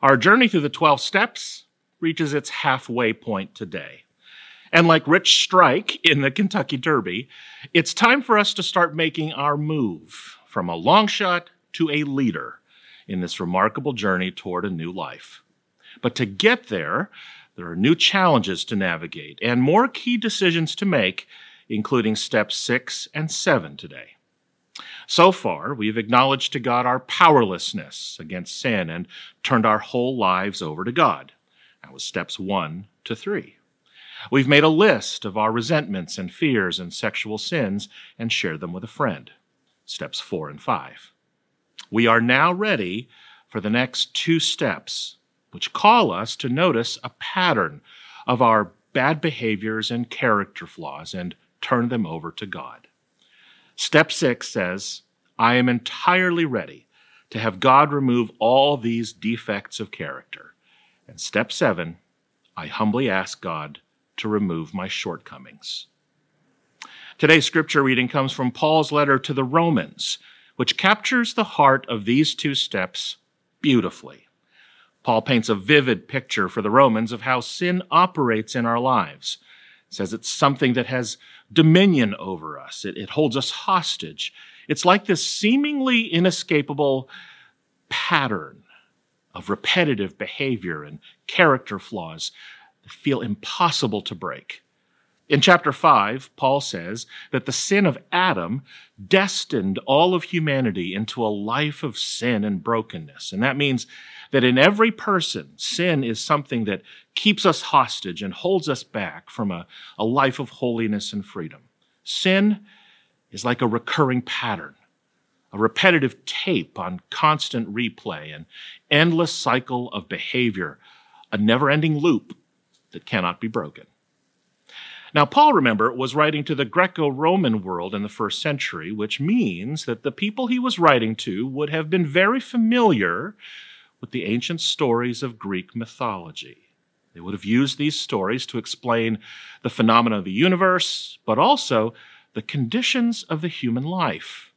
Our journey through the 12 steps reaches its halfway point today. And like Rich Strike in the Kentucky Derby, it's time for us to start making our move from a long shot to a leader in this remarkable journey toward a new life. But to get there, there are new challenges to navigate and more key decisions to make, including steps six and seven today. So far, we've acknowledged to God our powerlessness against sin and turned our whole lives over to God. That was steps one to three. We've made a list of our resentments and fears and sexual sins and shared them with a friend. Steps four and five. We are now ready for the next two steps, which call us to notice a pattern of our bad behaviors and character flaws and turn them over to God. Step six says, I am entirely ready to have God remove all these defects of character. And step seven, I humbly ask God to remove my shortcomings. Today's scripture reading comes from Paul's letter to the Romans, which captures the heart of these two steps beautifully. Paul paints a vivid picture for the Romans of how sin operates in our lives. He says it's something that has dominion over us. It, it holds us hostage. It's like this seemingly inescapable pattern of repetitive behavior and character flaws that feel impossible to break. In chapter 5, Paul says that the sin of Adam destined all of humanity into a life of sin and brokenness. And that means that in every person, sin is something that keeps us hostage and holds us back from a, a life of holiness and freedom. Sin is like a recurring pattern, a repetitive tape on constant replay, an endless cycle of behavior, a never ending loop that cannot be broken. Now, Paul, remember, was writing to the Greco Roman world in the first century, which means that the people he was writing to would have been very familiar with the ancient stories of Greek mythology. They would have used these stories to explain the phenomena of the universe, but also the conditions of the human life.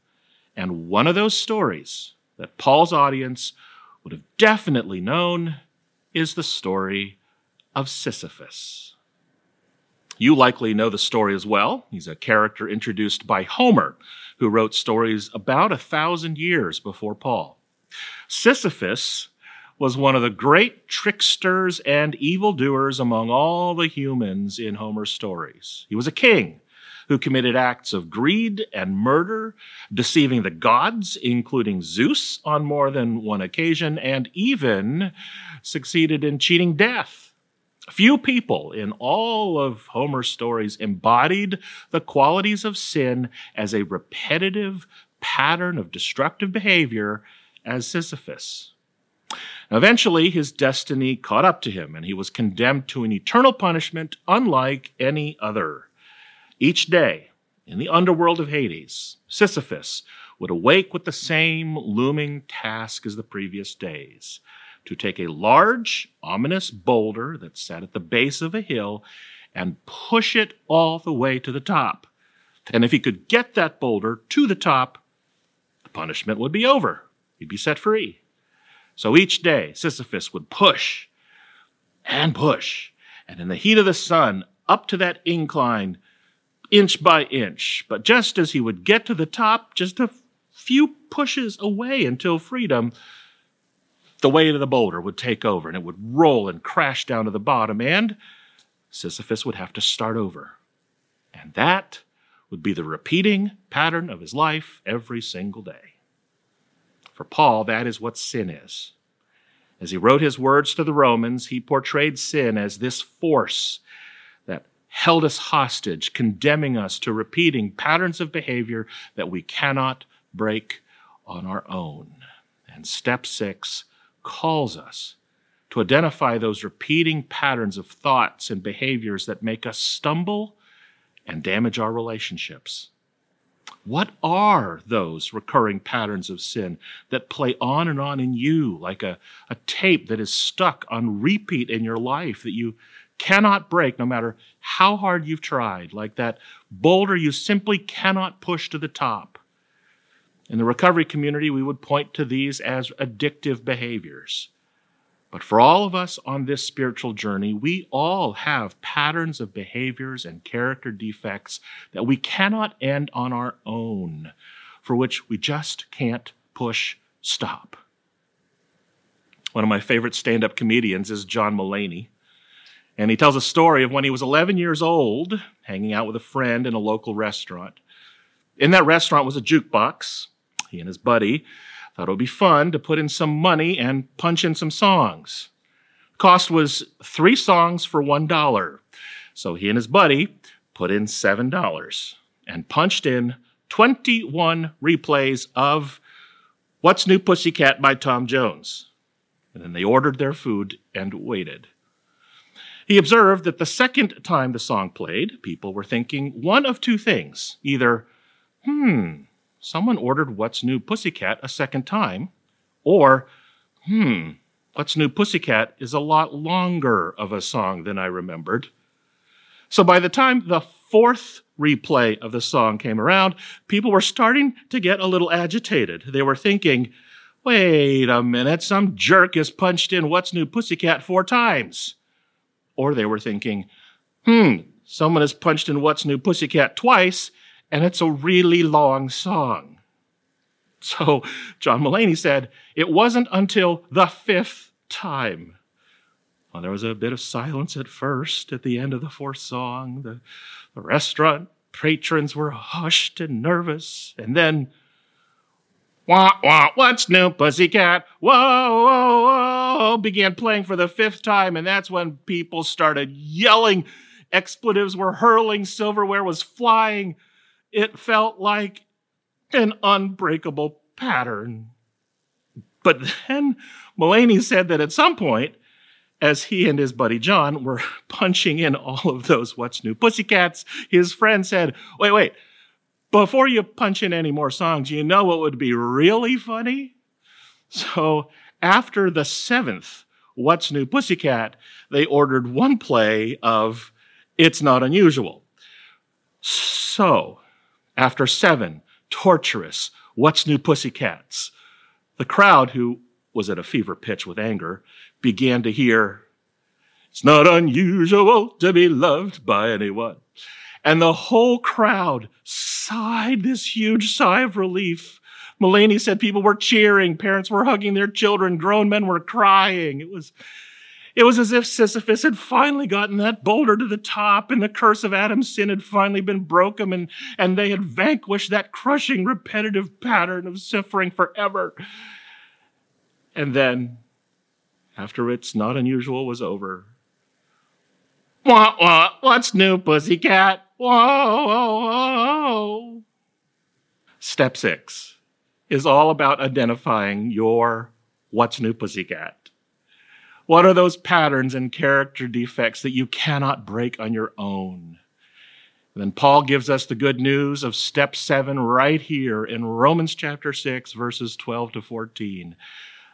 And one of those stories that Paul's audience would have definitely known is the story of Sisyphus. You likely know the story as well. He's a character introduced by Homer, who wrote stories about a thousand years before Paul. Sisyphus was one of the great tricksters and evildoers among all the humans in Homer's stories. He was a king who committed acts of greed and murder, deceiving the gods, including Zeus, on more than one occasion, and even succeeded in cheating death Few people in all of Homer's stories embodied the qualities of sin as a repetitive pattern of destructive behavior as Sisyphus. Eventually, his destiny caught up to him, and he was condemned to an eternal punishment unlike any other. Each day, in the underworld of Hades, Sisyphus would awake with the same looming task as the previous days to take a large, ominous boulder that sat at the base of a hill and push it all the way to the top. And if he could get that boulder to the top, the punishment would be over. He'd be set free. So each day, Sisyphus would push and push, and in the heat of the sun, up to that incline, inch by inch. But just as he would get to the top, just a few pushes away until freedom, the weight of the boulder would take over and it would roll and crash down to the bottom, and Sisyphus would have to start over. And that would be the repeating pattern of his life every single day. For Paul, that is what sin is. As he wrote his words to the Romans, he portrayed sin as this force that held us hostage, condemning us to repeating patterns of behavior that we cannot break on our own. And step six calls us to identify those repeating patterns of thoughts and behaviors that make us stumble and damage our relationships. What are those recurring patterns of sin that play on and on in you like a, a tape that is stuck on repeat in your life that you cannot break no matter how hard you've tried, like that boulder you simply cannot push to the top? In the recovery community, we would point to these as addictive behaviors. But for all of us on this spiritual journey, we all have patterns of behaviors and character defects that we cannot end on our own, for which we just can't push stop. One of my favorite stand up comedians is John Mulaney. And he tells a story of when he was 11 years old, hanging out with a friend in a local restaurant. In that restaurant was a jukebox. He and his buddy thought it would be fun to put in some money and punch in some songs. Cost was three songs for one dollar. So he and his buddy put in seven dollars and punched in 21 replays of What's New Pussycat by Tom Jones. And then they ordered their food and waited. He observed that the second time the song played, people were thinking one of two things. Either, hmm, someone ordered What's New Pussycat a second time, or, hmm, What's New Pussycat is a lot longer of a song than I remembered. So by the time the fourth replay of the song came around, people were starting to get a little agitated. They were thinking, wait a minute, some jerk has punched in What's New Pussycat four times. Or they were thinking, hmm, someone has punched in What's New Pussycat twice, and it's a really long song. So John Mulaney said, it wasn't until the fifth time. Well, there was a bit of silence at first at the end of the fourth song. The, the restaurant patrons were hushed and nervous. And then, wah, wah, what's new, pussycat? Whoa, whoa, whoa, began playing for the fifth time. And that's when people started yelling. Expletives were hurling, silverware was flying. It felt like an unbreakable pattern. But then Mulaney said that at some point, as he and his buddy John were punching in all of those What's New Pussycats, his friend said, Wait, wait, before you punch in any more songs, you know what would be really funny? So after the seventh What's New Pussycat, they ordered one play of It's Not Unusual. So after seven torturous What's New Pussycats, the crowd, who was at a fever pitch with anger, began to hear, It's not unusual to be loved by anyone. And the whole crowd sighed this huge sigh of relief. Mulaney said people were cheering, parents were hugging their children, grown men were crying. It was, it was as if Sisyphus had finally gotten that boulder to the top and the curse of Adam's sin had finally been broken and, and they had vanquished that crushing, repetitive pattern of suffering forever. And then after It's Not Unusual was over. Wah, wah, what's new, pussycat? Whoa, whoa, whoa. Step six is all about identifying your what's new, pussycat. What are those patterns and character defects that you cannot break on your own? And then Paul gives us the good news of step seven right here in Romans chapter 6, verses 12 to 14.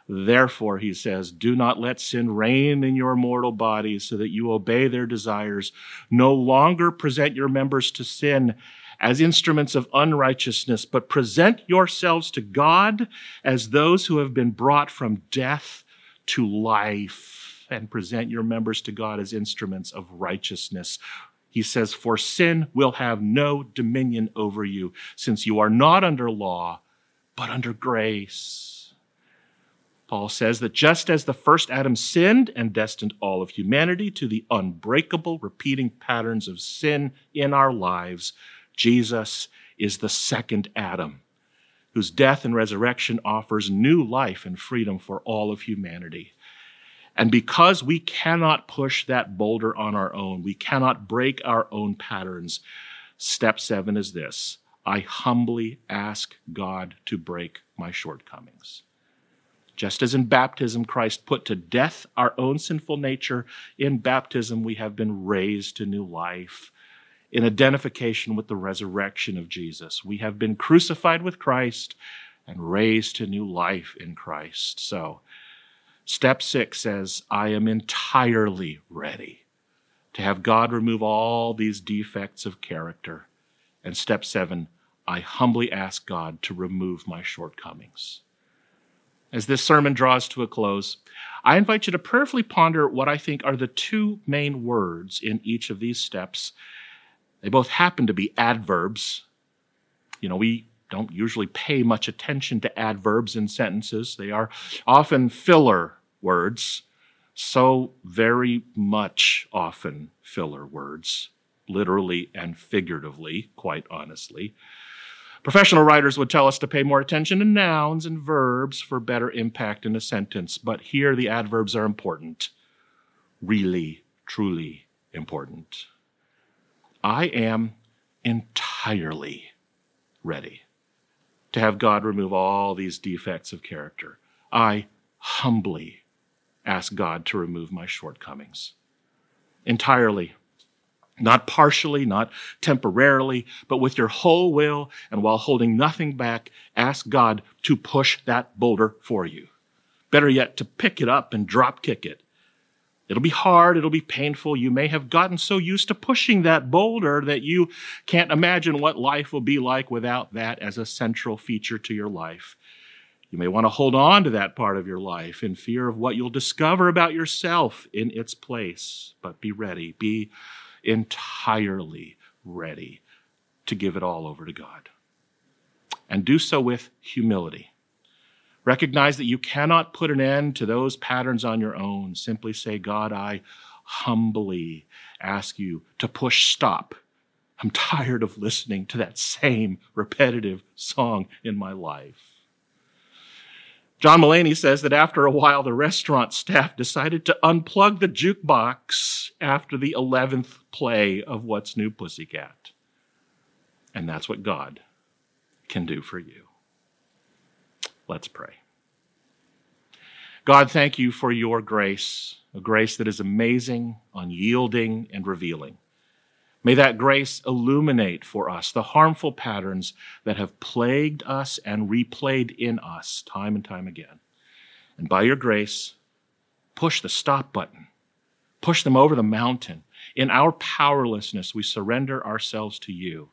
Therefore, he says, do not let sin reign in your mortal bodies so that you obey their desires. No longer present your members to sin as instruments of unrighteousness, but present yourselves to God as those who have been brought from death to life, and present your members to God as instruments of righteousness. He says, For sin will have no dominion over you, since you are not under law, but under grace. Paul says that just as the first Adam sinned and destined all of humanity to the unbreakable repeating patterns of sin in our lives, Jesus is the second Adam, whose death and resurrection offers new life and freedom for all of humanity. And because we cannot push that boulder on our own, we cannot break our own patterns, step seven is this I humbly ask God to break my shortcomings. Just as in baptism, Christ put to death our own sinful nature, in baptism we have been raised to new life. In identification with the resurrection of Jesus, we have been crucified with Christ and raised to new life in Christ. So, step six says, I am entirely ready to have God remove all these defects of character. And step seven, I humbly ask God to remove my shortcomings as this sermon draws to a close, I invite you to prayerfully ponder what I think are the two main words in each of these steps. They both happen to be adverbs. You know, we don't usually pay much attention to adverbs in sentences, they are often filler words, so very much often filler words, literally and figuratively, quite honestly. Professional writers would tell us to pay more attention to nouns and verbs for better impact in a sentence, but here the adverbs are important. Really, truly important. I am entirely ready to have God remove all these defects of character. I humbly ask God to remove my shortcomings. Entirely not partially, not temporarily, but with your whole will and while holding nothing back, ask God to push that boulder for you. Better yet, to pick it up and drop kick it. It'll be hard, it'll be painful. You may have gotten so used to pushing that boulder that you can't imagine what life will be like without that as a central feature to your life. You may want to hold on to that part of your life in fear of what you'll discover about yourself in its place. But be ready, be entirely ready to give it all over to God. And do so with humility. Recognize that you cannot put an end to those patterns on your own. Simply say, God, I humbly ask you to push stop. I'm tired of listening to that same repetitive song in my life. John Mulaney says that after a while, the restaurant staff decided to unplug the jukebox after the 11th play of What's New Pussycat. And that's what God can do for you. Let's pray. God, thank you for your grace, a grace that is amazing, unyielding, and revealing. May that grace illuminate for us the harmful patterns that have plagued us and replayed in us time and time again. And by your grace, push the stop button, push them over the mountain. In our powerlessness, we surrender ourselves to you.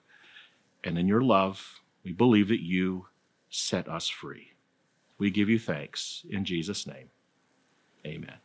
And in your love, we believe that you set us free. We give you thanks in Jesus' name. Amen.